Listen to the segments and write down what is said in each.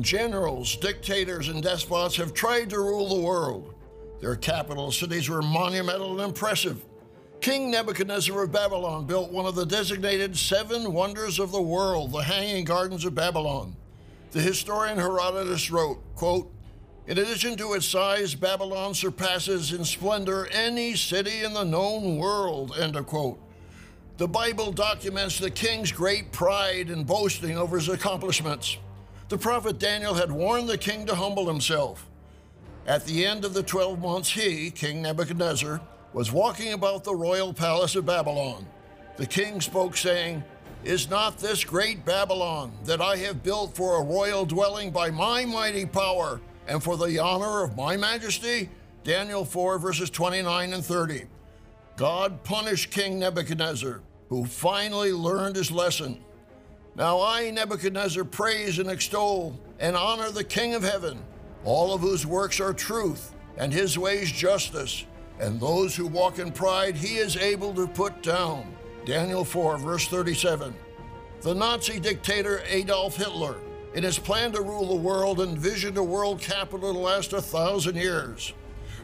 Generals, dictators, and despots have tried to rule the world. Their capital cities were monumental and impressive. King Nebuchadnezzar of Babylon built one of the designated seven wonders of the world, the Hanging Gardens of Babylon. The historian Herodotus wrote, quote, in addition to its size, Babylon surpasses in splendor any city in the known world. End of quote. The Bible documents the king's great pride and boasting over his accomplishments. The prophet Daniel had warned the king to humble himself. At the end of the 12 months, he, King Nebuchadnezzar, was walking about the royal palace of Babylon. The king spoke, saying, Is not this great Babylon that I have built for a royal dwelling by my mighty power? and for the honor of my majesty? Daniel 4, verses 29 and 30. God punished King Nebuchadnezzar, who finally learned his lesson. Now I, Nebuchadnezzar, praise and extol and honor the King of heaven, all of whose works are truth, and his ways justice, and those who walk in pride he is able to put down. Daniel 4, verse 37. The Nazi dictator Adolf Hitler in his plan to rule the world envisioned a world capital to last a thousand years.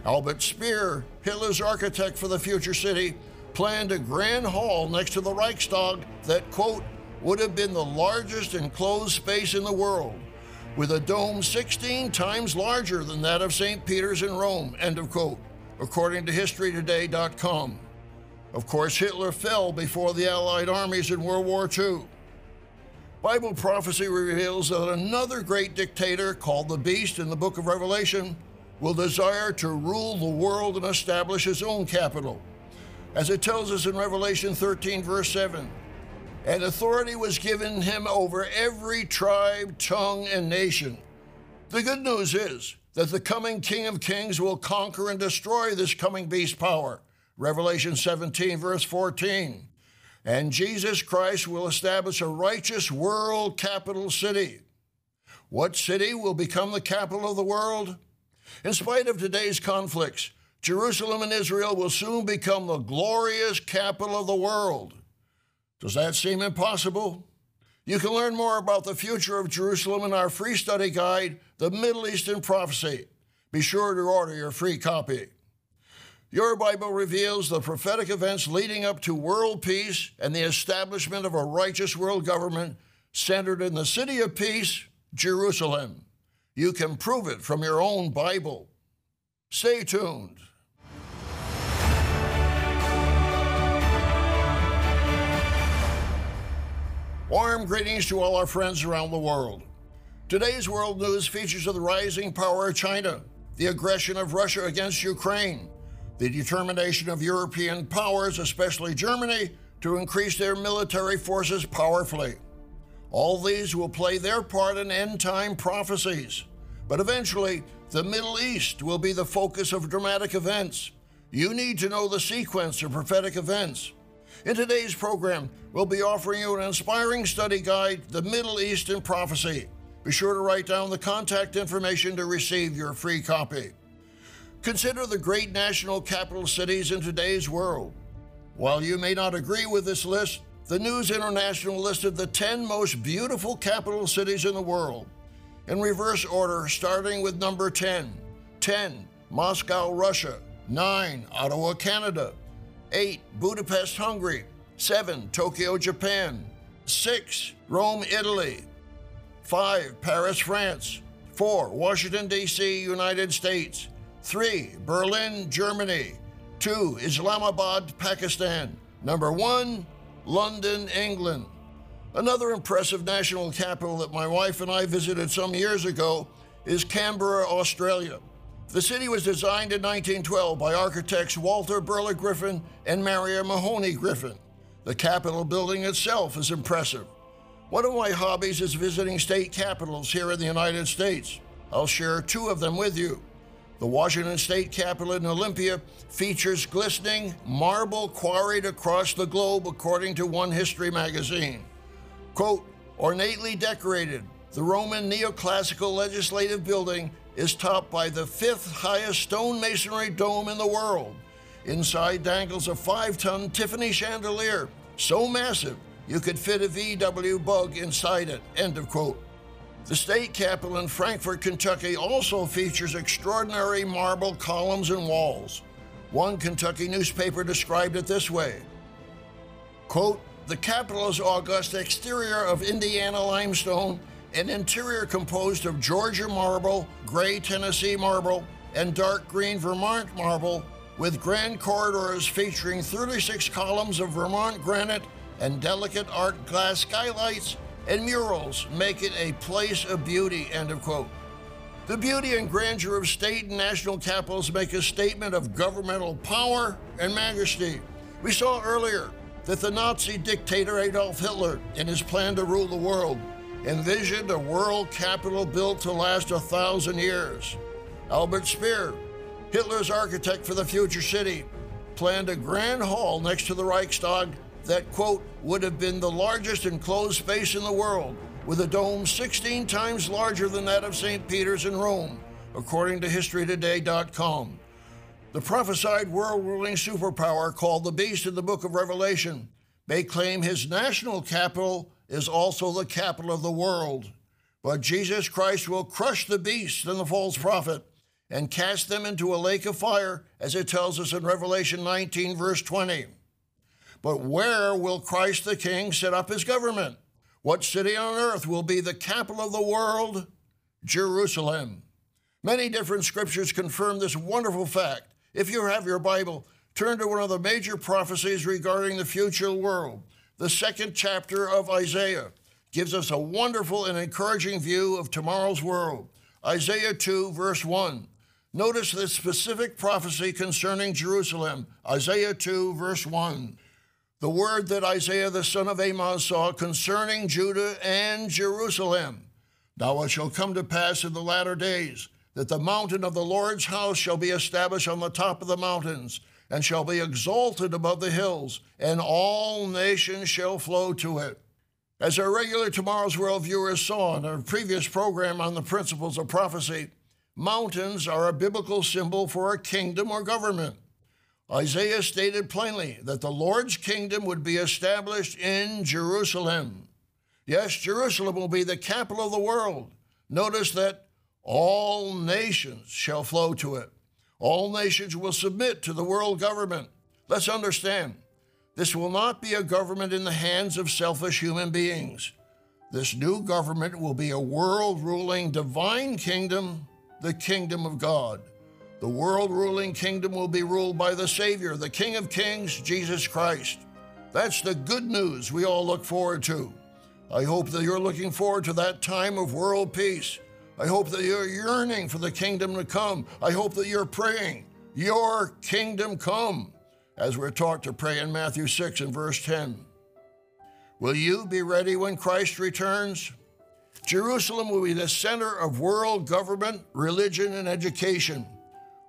Albert Speer, Hitler's architect for the future city, planned a grand hall next to the Reichstag that, quote, would have been the largest enclosed space in the world, with a dome 16 times larger than that of St. Peter's in Rome, end of quote, according to HistoryToday.com. Of course, Hitler fell before the Allied armies in World War II. Bible prophecy reveals that another great dictator called the Beast in the book of Revelation will desire to rule the world and establish his own capital. As it tells us in Revelation 13, verse 7, and authority was given him over every tribe, tongue, and nation. The good news is that the coming King of Kings will conquer and destroy this coming beast power. Revelation 17, verse 14 and Jesus Christ will establish a righteous world capital city. What city will become the capital of the world? In spite of today's conflicts, Jerusalem and Israel will soon become the glorious capital of the world. Does that seem impossible? You can learn more about the future of Jerusalem in our free study guide, The Middle East in Prophecy. Be sure to order your free copy. Your Bible reveals the prophetic events leading up to world peace and the establishment of a righteous world government centered in the city of peace, Jerusalem. You can prove it from your own Bible. Stay tuned. Warm greetings to all our friends around the world. Today's world news features of the rising power of China, the aggression of Russia against Ukraine, the determination of European powers, especially Germany, to increase their military forces powerfully. All these will play their part in end time prophecies. But eventually, the Middle East will be the focus of dramatic events. You need to know the sequence of prophetic events. In today's program, we'll be offering you an inspiring study guide, The Middle East in Prophecy. Be sure to write down the contact information to receive your free copy. Consider the great national capital cities in today's world. While you may not agree with this list, the News International listed the 10 most beautiful capital cities in the world. In reverse order, starting with number 10. 10. Moscow, Russia. 9. Ottawa, Canada. 8. Budapest, Hungary. 7. Tokyo, Japan. 6. Rome, Italy. 5. Paris, France. 4. Washington, D.C., United States. 3. Berlin, Germany. 2. Islamabad, Pakistan. Number 1. London, England. Another impressive national capital that my wife and I visited some years ago is Canberra, Australia. The city was designed in 1912 by architects Walter Burley Griffin and Marion Mahony Griffin. The Capitol building itself is impressive. One of my hobbies is visiting state capitals here in the United States. I'll share two of them with you. The Washington State Capitol in Olympia features glistening marble quarried across the globe, according to One History magazine. Quote, ornately decorated, the Roman neoclassical legislative building is topped by the fifth highest stone masonry dome in the world. Inside dangles a five ton Tiffany chandelier, so massive you could fit a VW bug inside it. End of quote. The state capitol in Frankfort, Kentucky also features extraordinary marble columns and walls. One Kentucky newspaper described it this way quote, The Capitol's august exterior of Indiana limestone, an interior composed of Georgia marble, gray Tennessee marble, and dark green Vermont marble, with grand corridors featuring 36 columns of Vermont granite and delicate art glass skylights and murals, make it a place of beauty. End of quote. The beauty and grandeur of state and national capitals make a statement of governmental power and majesty. We saw earlier that the Nazi dictator Adolf Hitler, in his plan to rule the world, envisioned a world capital built to last a thousand years. Albert Speer, Hitler's architect for the future city, planned a grand hall next to the Reichstag that, quote, would have been the largest enclosed space in the world, with a dome 16 times larger than that of St. Peter's in Rome, according to HistoryToday.com. The prophesied world ruling superpower called the beast in the book of Revelation may claim his national capital is also the capital of the world. But Jesus Christ will crush the beast and the false prophet and cast them into a lake of fire, as it tells us in Revelation 19, verse 20. But where will Christ the King set up his government? What city on earth will be the capital of the world? Jerusalem. Many different scriptures confirm this wonderful fact. If you have your Bible, turn to one of the major prophecies regarding the future world. The second chapter of Isaiah gives us a wonderful and encouraging view of tomorrow's world. Isaiah 2, verse 1. Notice the specific prophecy concerning Jerusalem. Isaiah 2, verse 1. The word that Isaiah the son of Amos saw concerning Judah and Jerusalem. Now it shall come to pass in the latter days that the mountain of the Lord's house shall be established on the top of the mountains, and shall be exalted above the hills, and all nations shall flow to it. As our regular Tomorrow's World viewers saw in our previous program on the principles of prophecy, mountains are a biblical symbol for a kingdom or government. Isaiah stated plainly that the Lord's kingdom would be established in Jerusalem. Yes, Jerusalem will be the capital of the world. Notice that all nations shall flow to it. All nations will submit to the world government. Let's understand, this will not be a government in the hands of selfish human beings. This new government will be a world ruling divine kingdom, the kingdom of God. The world ruling kingdom will be ruled by the Savior, the King of Kings, Jesus Christ. That's the good news we all look forward to. I hope that you're looking forward to that time of world peace. I hope that you're yearning for the kingdom to come. I hope that you're praying, Your kingdom come, as we're taught to pray in Matthew 6 and verse 10. Will you be ready when Christ returns? Jerusalem will be the center of world government, religion, and education.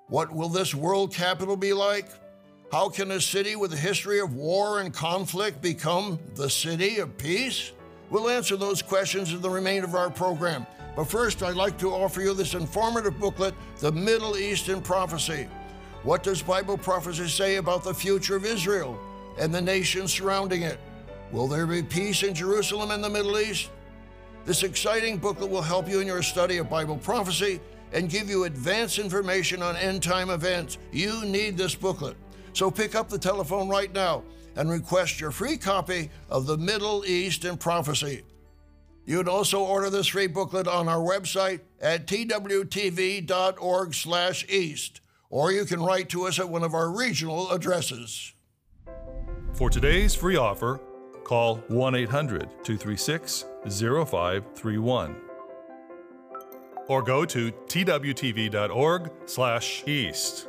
What will this world capital be like? How can a city with a history of war and conflict become the city of peace? We'll answer those questions in the remainder of our program. But first, I'd like to offer you this informative booklet, The Middle East in Prophecy. What does Bible prophecy say about the future of Israel and the nations surrounding it? Will there be peace in Jerusalem and the Middle East? This exciting booklet will help you in your study of Bible prophecy and give you advance information on end time events. You need this booklet. So pick up the telephone right now and request your free copy of The Middle East in Prophecy. You can also order this free booklet on our website at twtv.org/east, or you can write to us at one of our regional addresses. For today's free offer, call 1-800-236-0531 or go to twtv.org/east.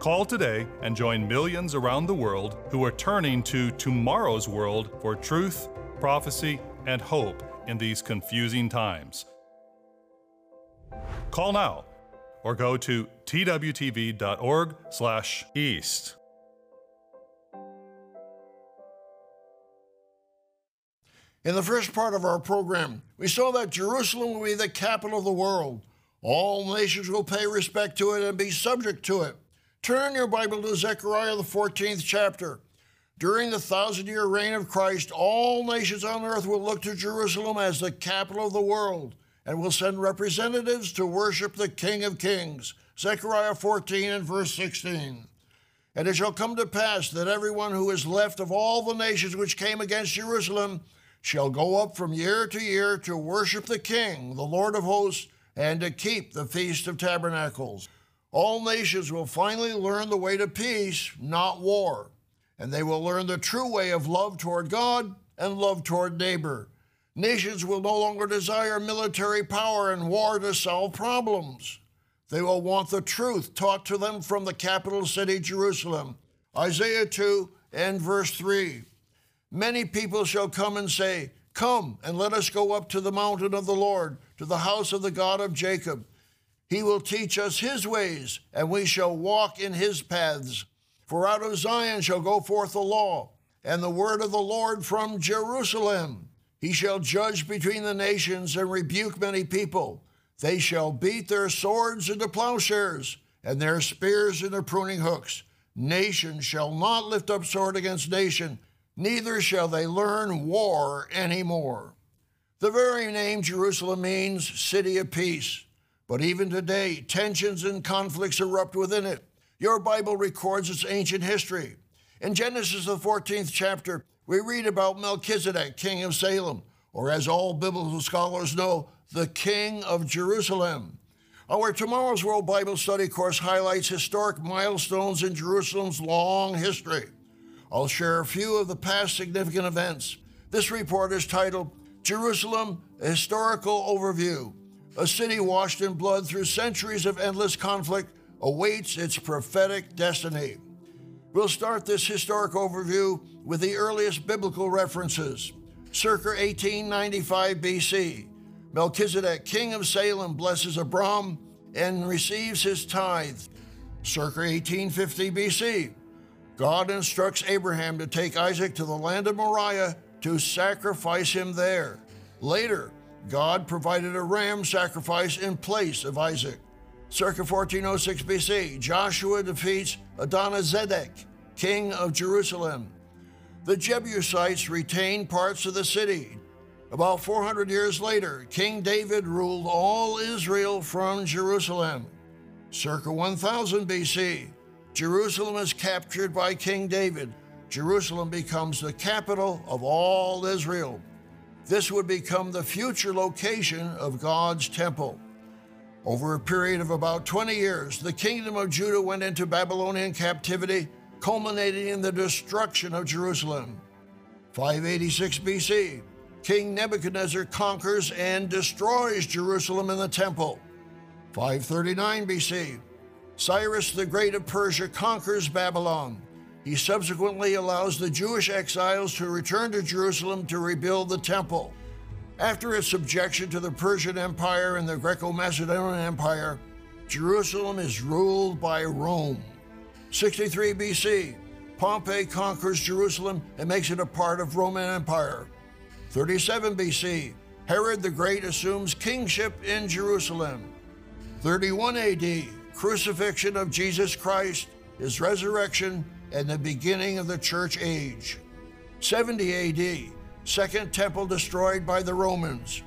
Call today and join millions around the world who are turning to tomorrow's world for truth, prophecy, and hope in these confusing times. Call now or go to twtv.org/east. In the first part of our program, we saw that Jerusalem will be the capital of the world. All nations will pay respect to it and be subject to it. Turn your Bible to Zechariah, the 14th chapter. During the thousand year reign of Christ, all nations on earth will look to Jerusalem as the capital of the world and will send representatives to worship the King of Kings. Zechariah 14 and verse 16. And it shall come to pass that everyone who is left of all the nations which came against Jerusalem shall go up from year to year to worship the King, the Lord of hosts, and to keep the Feast of Tabernacles. All nations will finally learn the way to peace, not war, and they will learn the true way of love toward God and love toward neighbor. Nations will no longer desire military power and war to solve problems. They will want the truth taught to them from the capital city, Jerusalem. Isaiah 2 and verse 3. Many people shall come and say, Come and let us go up to the mountain of the Lord, to the house of the God of Jacob. He will teach us his ways, and we shall walk in his paths. For out of Zion shall go forth the law, and the word of the Lord from Jerusalem. He shall judge between the nations and rebuke many people. They shall beat their swords into plowshares, and their spears into pruning hooks. Nation shall not lift up sword against nation neither shall they learn war any more. The very name Jerusalem means city of peace. But even today, tensions and conflicts erupt within it. Your Bible records its ancient history. In Genesis, the 14th chapter, we read about Melchizedek, king of Salem, or as all biblical scholars know, the king of Jerusalem. Our Tomorrow's World Bible Study course highlights historic milestones in Jerusalem's long history. I'll share a few of the past significant events. This report is titled Jerusalem Historical Overview. A city washed in blood through centuries of endless conflict awaits its prophetic destiny. We'll start this historic overview with the earliest biblical references. Circa 1895 BC, Melchizedek, king of Salem, blesses Abram and receives his tithe. Circa 1850 BC, God instructs Abraham to take Isaac to the land of Moriah to sacrifice him there. Later, God provided a ram sacrifice in place of Isaac. Circa 1406 BC, Joshua defeats Adonizedek, king of Jerusalem. The Jebusites retained parts of the city. About 400 years later, King David ruled all Israel from Jerusalem. Circa 1000 BC, Jerusalem is captured by King David. Jerusalem becomes the capital of all Israel. This would become the future location of God's temple. Over a period of about 20 years, the kingdom of Judah went into Babylonian captivity, culminating in the destruction of Jerusalem. 586 BC, King Nebuchadnezzar conquers and destroys Jerusalem and the temple. 539 BC, Cyrus the Great of Persia conquers Babylon. He subsequently allows the Jewish exiles to return to Jerusalem to rebuild the temple. After its subjection to the Persian Empire and the Greco Macedonian Empire, Jerusalem is ruled by Rome. 63 BC, Pompey conquers Jerusalem and makes it a part of Roman Empire. 37 BC, Herod the Great assumes kingship in Jerusalem. 31 AD, crucifixion of Jesus Christ, his resurrection, and the beginning of the church age. 70 AD, Second Temple destroyed by the Romans.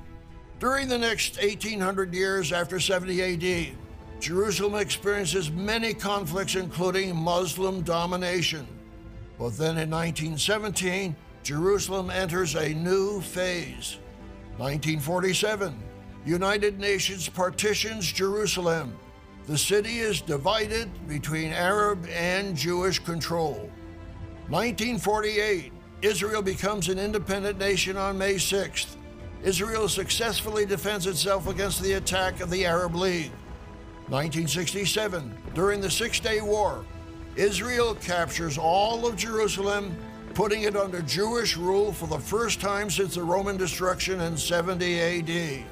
During the next 1800 years after 70 AD, Jerusalem experiences many conflicts, including Muslim domination. But then in 1917, Jerusalem enters a new phase. 1947, United Nations partitions Jerusalem the city is divided between Arab and Jewish control. 1948, Israel becomes an independent nation on May 6th. Israel successfully defends itself against the attack of the Arab League. 1967, during the Six Day War, Israel captures all of Jerusalem, putting it under Jewish rule for the first time since the Roman destruction in 70 AD.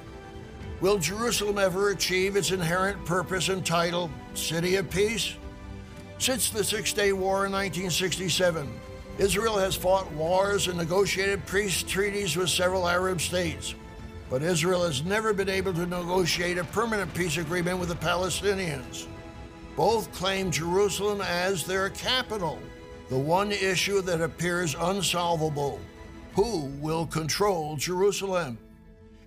Will Jerusalem ever achieve its inherent purpose and title, City of Peace? Since the Six Day War in 1967, Israel has fought wars and negotiated peace treaties with several Arab states. But Israel has never been able to negotiate a permanent peace agreement with the Palestinians. Both claim Jerusalem as their capital, the one issue that appears unsolvable. Who will control Jerusalem?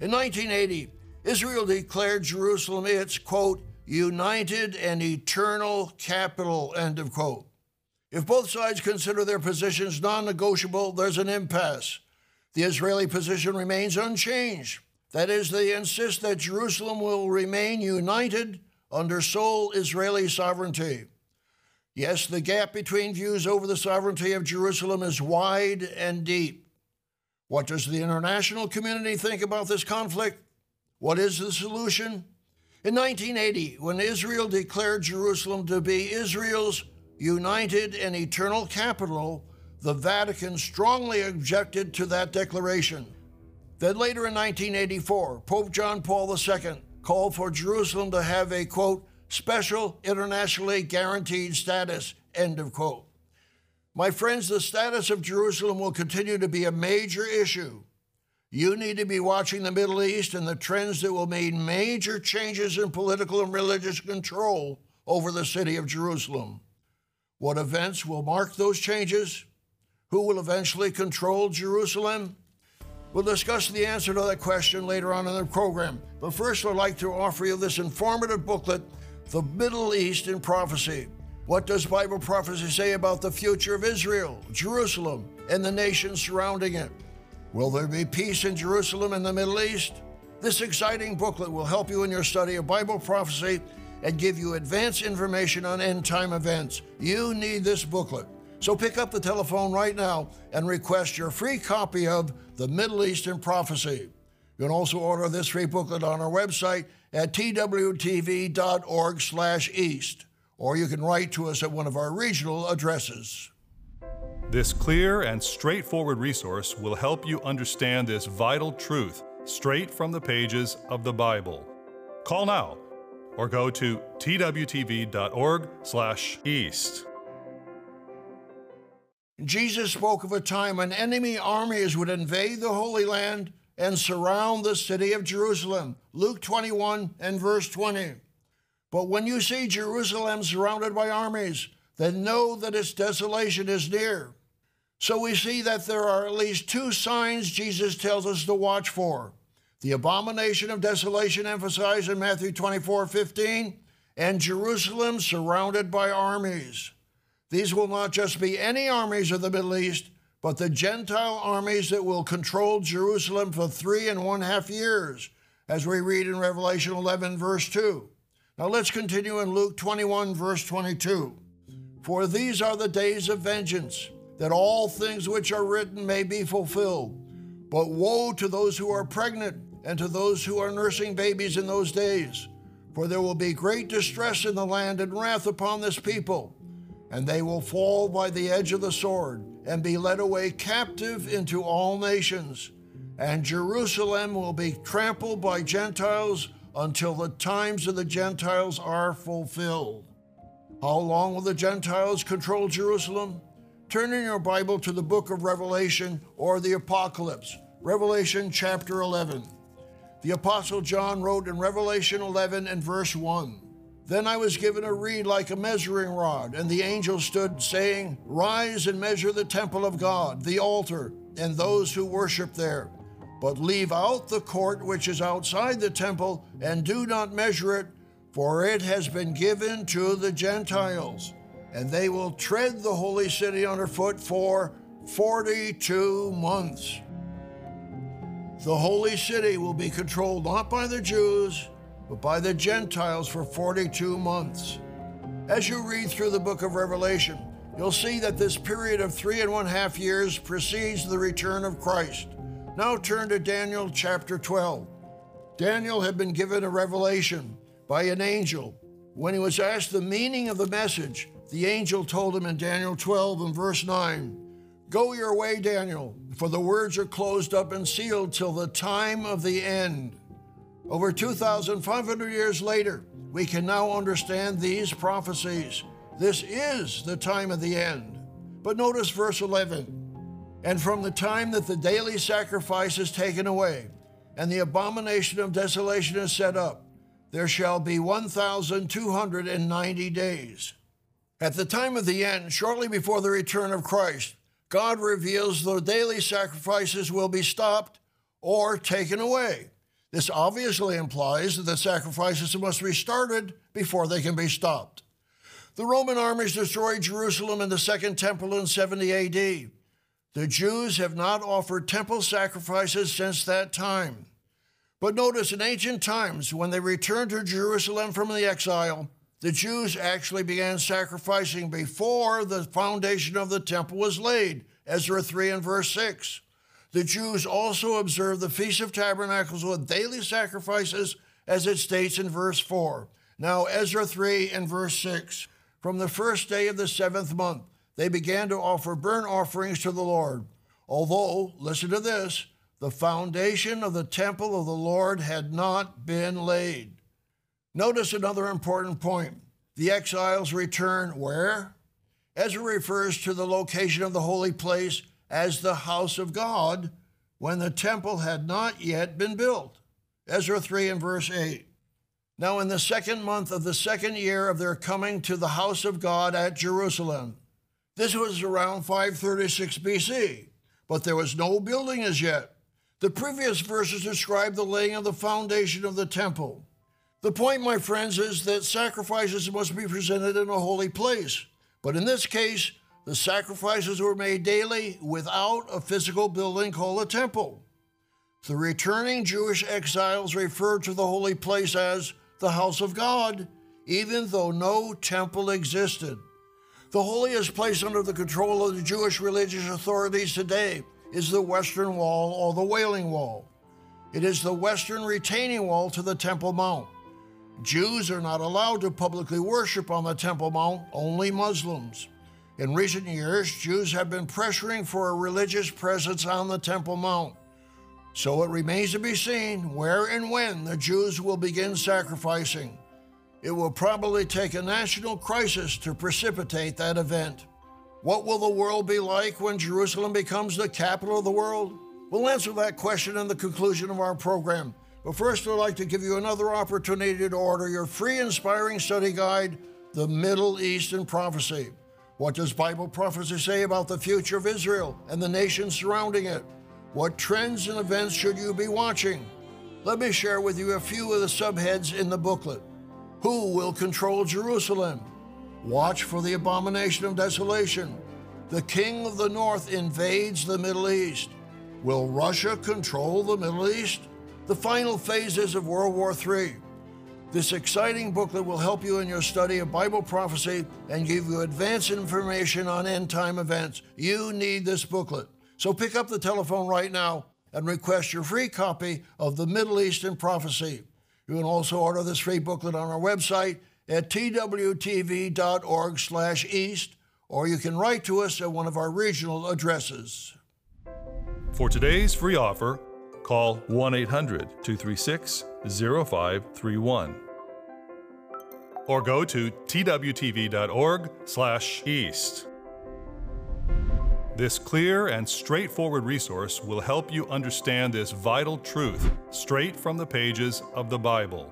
In 1980, Israel declared Jerusalem its, quote, united and eternal capital, end of quote. If both sides consider their positions non negotiable, there's an impasse. The Israeli position remains unchanged. That is, they insist that Jerusalem will remain united under sole Israeli sovereignty. Yes, the gap between views over the sovereignty of Jerusalem is wide and deep. What does the international community think about this conflict? What is the solution? In 1980, when Israel declared Jerusalem to be Israel's united and eternal capital, the Vatican strongly objected to that declaration. Then later in 1984, Pope John Paul II called for Jerusalem to have a, quote, special internationally guaranteed status, end of quote. My friends, the status of Jerusalem will continue to be a major issue. You need to be watching the Middle East and the trends that will mean major changes in political and religious control over the city of Jerusalem. What events will mark those changes? Who will eventually control Jerusalem? We'll discuss the answer to that question later on in the program. But first, I'd like to offer you this informative booklet, The Middle East in Prophecy. What does Bible prophecy say about the future of Israel, Jerusalem, and the nations surrounding it? Will there be peace in Jerusalem and the Middle East? This exciting booklet will help you in your study of Bible prophecy and give you advance information on end time events. You need this booklet. So pick up the telephone right now and request your free copy of The Middle East in Prophecy. You can also order this free booklet on our website at twtv.org/east, or you can write to us at one of our regional addresses. This clear and straightforward resource will help you understand this vital truth straight from the pages of the Bible. Call now or go to twtv.org/east. Jesus spoke of a time when enemy armies would invade the Holy Land and surround the city of Jerusalem. Luke 21 and verse 20. But when you see Jerusalem surrounded by armies, then know that its desolation is near. So we see that there are at least two signs Jesus tells us to watch for the abomination of desolation emphasized in Matthew 24 15, and Jerusalem surrounded by armies. These will not just be any armies of the Middle East, but the Gentile armies that will control Jerusalem for three and one half years, as we read in Revelation 11, verse 2. Now let's continue in Luke 21, verse 22. For these are the days of vengeance, that all things which are written may be fulfilled. But woe to those who are pregnant and to those who are nursing babies in those days, for there will be great distress in the land and wrath upon this people, and they will fall by the edge of the sword and be led away captive into all nations. And Jerusalem will be trampled by Gentiles until the times of the Gentiles are fulfilled. How long will the Gentiles control Jerusalem? Turn in your Bible to the book of Revelation or the Apocalypse, Revelation chapter 11. The Apostle John wrote in Revelation 11 and verse 1 Then I was given a reed like a measuring rod, and the angel stood, saying, Rise and measure the temple of God, the altar, and those who worship there. But leave out the court which is outside the temple, and do not measure it for it has been given to the Gentiles, and they will tread the holy city underfoot for 42 months. The holy city will be controlled not by the Jews, but by the Gentiles for 42 months. As you read through the book of Revelation, you'll see that this period of three and one half years precedes the return of Christ. Now turn to Daniel chapter 12. Daniel had been given a revelation by an angel. When he was asked the meaning of the message, the angel told him in Daniel 12 and verse 9 Go your way, Daniel, for the words are closed up and sealed till the time of the end. Over 2,500 years later, we can now understand these prophecies. This is the time of the end. But notice verse 11 And from the time that the daily sacrifice is taken away, and the abomination of desolation is set up, there shall be 1,290 days. At the time of the end, shortly before the return of Christ, God reveals the daily sacrifices will be stopped or taken away. This obviously implies that the sacrifices must be started before they can be stopped. The Roman armies destroyed Jerusalem and the Second Temple in 70 AD. The Jews have not offered temple sacrifices since that time. But notice in ancient times, when they returned to Jerusalem from the exile, the Jews actually began sacrificing before the foundation of the temple was laid, Ezra 3 and verse 6. The Jews also observed the Feast of Tabernacles with daily sacrifices, as it states in verse 4. Now, Ezra 3 and verse 6. From the first day of the seventh month, they began to offer burnt offerings to the Lord. Although, listen to this, the foundation of the temple of the Lord had not been laid. Notice another important point. The exiles return where? Ezra refers to the location of the holy place as the house of God when the temple had not yet been built. Ezra 3 and verse 8. Now, in the second month of the second year of their coming to the house of God at Jerusalem, this was around 536 BC, but there was no building as yet. The previous verses describe the laying of the foundation of the temple. The point, my friends, is that sacrifices must be presented in a holy place. But in this case, the sacrifices were made daily without a physical building called a temple. The returning Jewish exiles referred to the holy place as the house of God, even though no temple existed. The holiest place under the control of the Jewish religious authorities today is the Western Wall or the Wailing Wall. It is the western retaining wall to the Temple Mount. Jews are not allowed to publicly worship on the Temple Mount, only Muslims. In recent years, Jews have been pressuring for a religious presence on the Temple Mount. So it remains to be seen where and when the Jews will begin sacrificing. It will probably take a national crisis to precipitate that event. What will the world be like when Jerusalem becomes the capital of the world? We'll answer that question in the conclusion of our program. But first, I'd like to give you another opportunity to order your free inspiring study guide, The Middle East in Prophecy. What does Bible prophecy say about the future of Israel and the nations surrounding it? What trends and events should you be watching? Let me share with you a few of the subheads in the booklet. Who will control Jerusalem? Watch for the abomination of desolation. The king of the north invades the Middle East. Will Russia control the Middle East? the final phases of World War III. This exciting booklet will help you in your study of Bible prophecy and give you advanced information on end time events. You need this booklet. So pick up the telephone right now and request your free copy of the Middle East in Prophecy. You can also order this free booklet on our website at twtv.org/east or you can write to us at one of our regional addresses. For today's free offer, Call 1 800 236 0531 or go to twtv.org/east. This clear and straightforward resource will help you understand this vital truth straight from the pages of the Bible.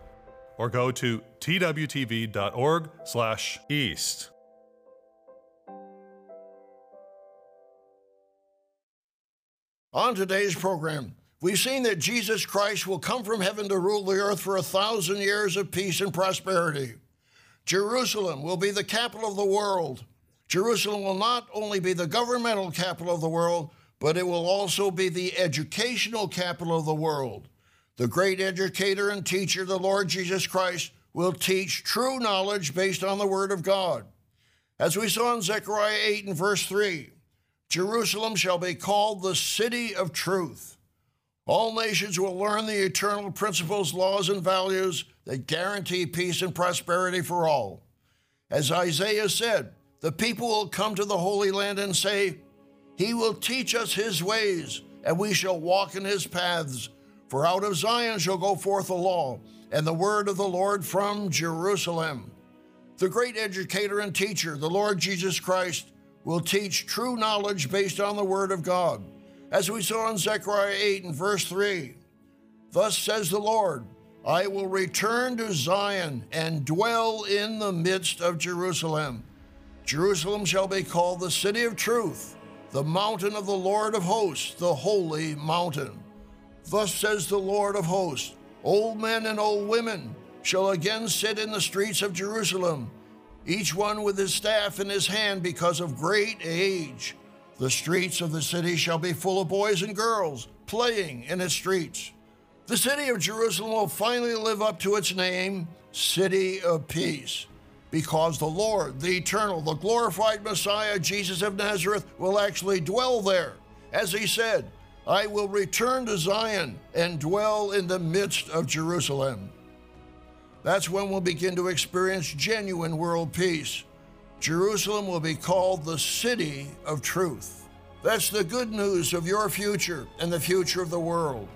or go to twtv.org/east. On today's program, we've seen that Jesus Christ will come from heaven to rule the earth for a thousand years of peace and prosperity. Jerusalem will be the capital of the world. Jerusalem will not only be the governmental capital of the world, but it will also be the educational capital of the world. The great educator and teacher, the Lord Jesus Christ, will teach true knowledge based on the Word of God. As we saw in Zechariah 8 and verse 3, Jerusalem shall be called the city of truth. All nations will learn the eternal principles, laws, and values that guarantee peace and prosperity for all. As Isaiah said, the people will come to the Holy Land and say, He will teach us His ways, and we shall walk in His paths. For out of Zion shall go forth the law, and the word of the Lord from Jerusalem. The great educator and teacher, the Lord Jesus Christ, will teach true knowledge based on the Word of God. As we saw in Zechariah 8 and verse 3, Thus says the Lord, I will return to Zion and dwell in the midst of Jerusalem. Jerusalem shall be called the city of truth, the mountain of the Lord of hosts, the holy mountain. Thus says the Lord of hosts, Old men and old women shall again sit in the streets of Jerusalem, each one with his staff in his hand because of great age. The streets of the city shall be full of boys and girls playing in its streets. The city of Jerusalem will finally live up to its name, City of Peace, because the Lord, the eternal, the glorified Messiah, Jesus of Nazareth, will actually dwell there. As he said, I will return to Zion and dwell in the midst of Jerusalem. That's when we'll begin to experience genuine world peace. Jerusalem will be called the city of truth. That's the good news of your future and the future of the world.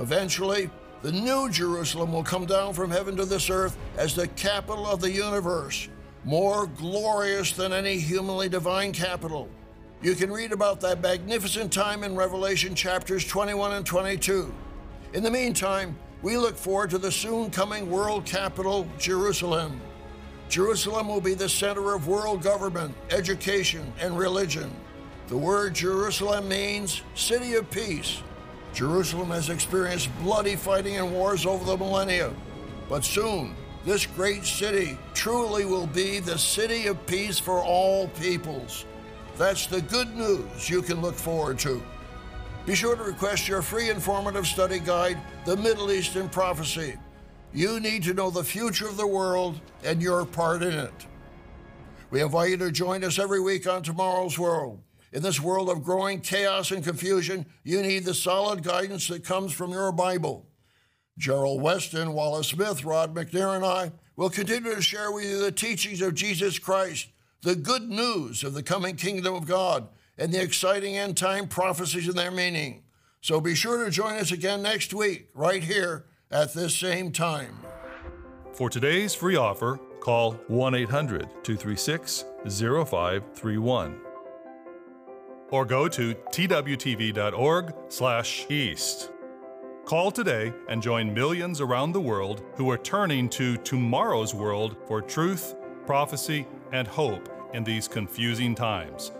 Eventually, the new Jerusalem will come down from heaven to this earth as the capital of the universe, more glorious than any humanly divine capital. You can read about that magnificent time in Revelation chapters 21 and 22. In the meantime, we look forward to the soon coming world capital, Jerusalem. Jerusalem will be the center of world government, education, and religion. The word Jerusalem means city of peace. Jerusalem has experienced bloody fighting and wars over the millennia. But soon, this great city truly will be the city of peace for all peoples. That's the good news you can look forward to. Be sure to request your free informative study guide, The Middle East in Prophecy. You need to know the future of the world and your part in it. We invite you to join us every week on Tomorrow's World. In this world of growing chaos and confusion, you need the solid guidance that comes from your Bible. Gerald Weston, Wallace Smith, Rod McNair, and I will continue to share with you the teachings of Jesus Christ the good news of the coming kingdom of God and the exciting end time prophecies and their meaning. So be sure to join us again next week, right here at this same time. For today's free offer, call 1 800 236 0531 or go to twtv.org/east. Call today and join millions around the world who are turning to tomorrow's world for truth, prophecy, and hope in these confusing times.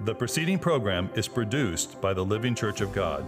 The preceding program is produced by the Living Church of God.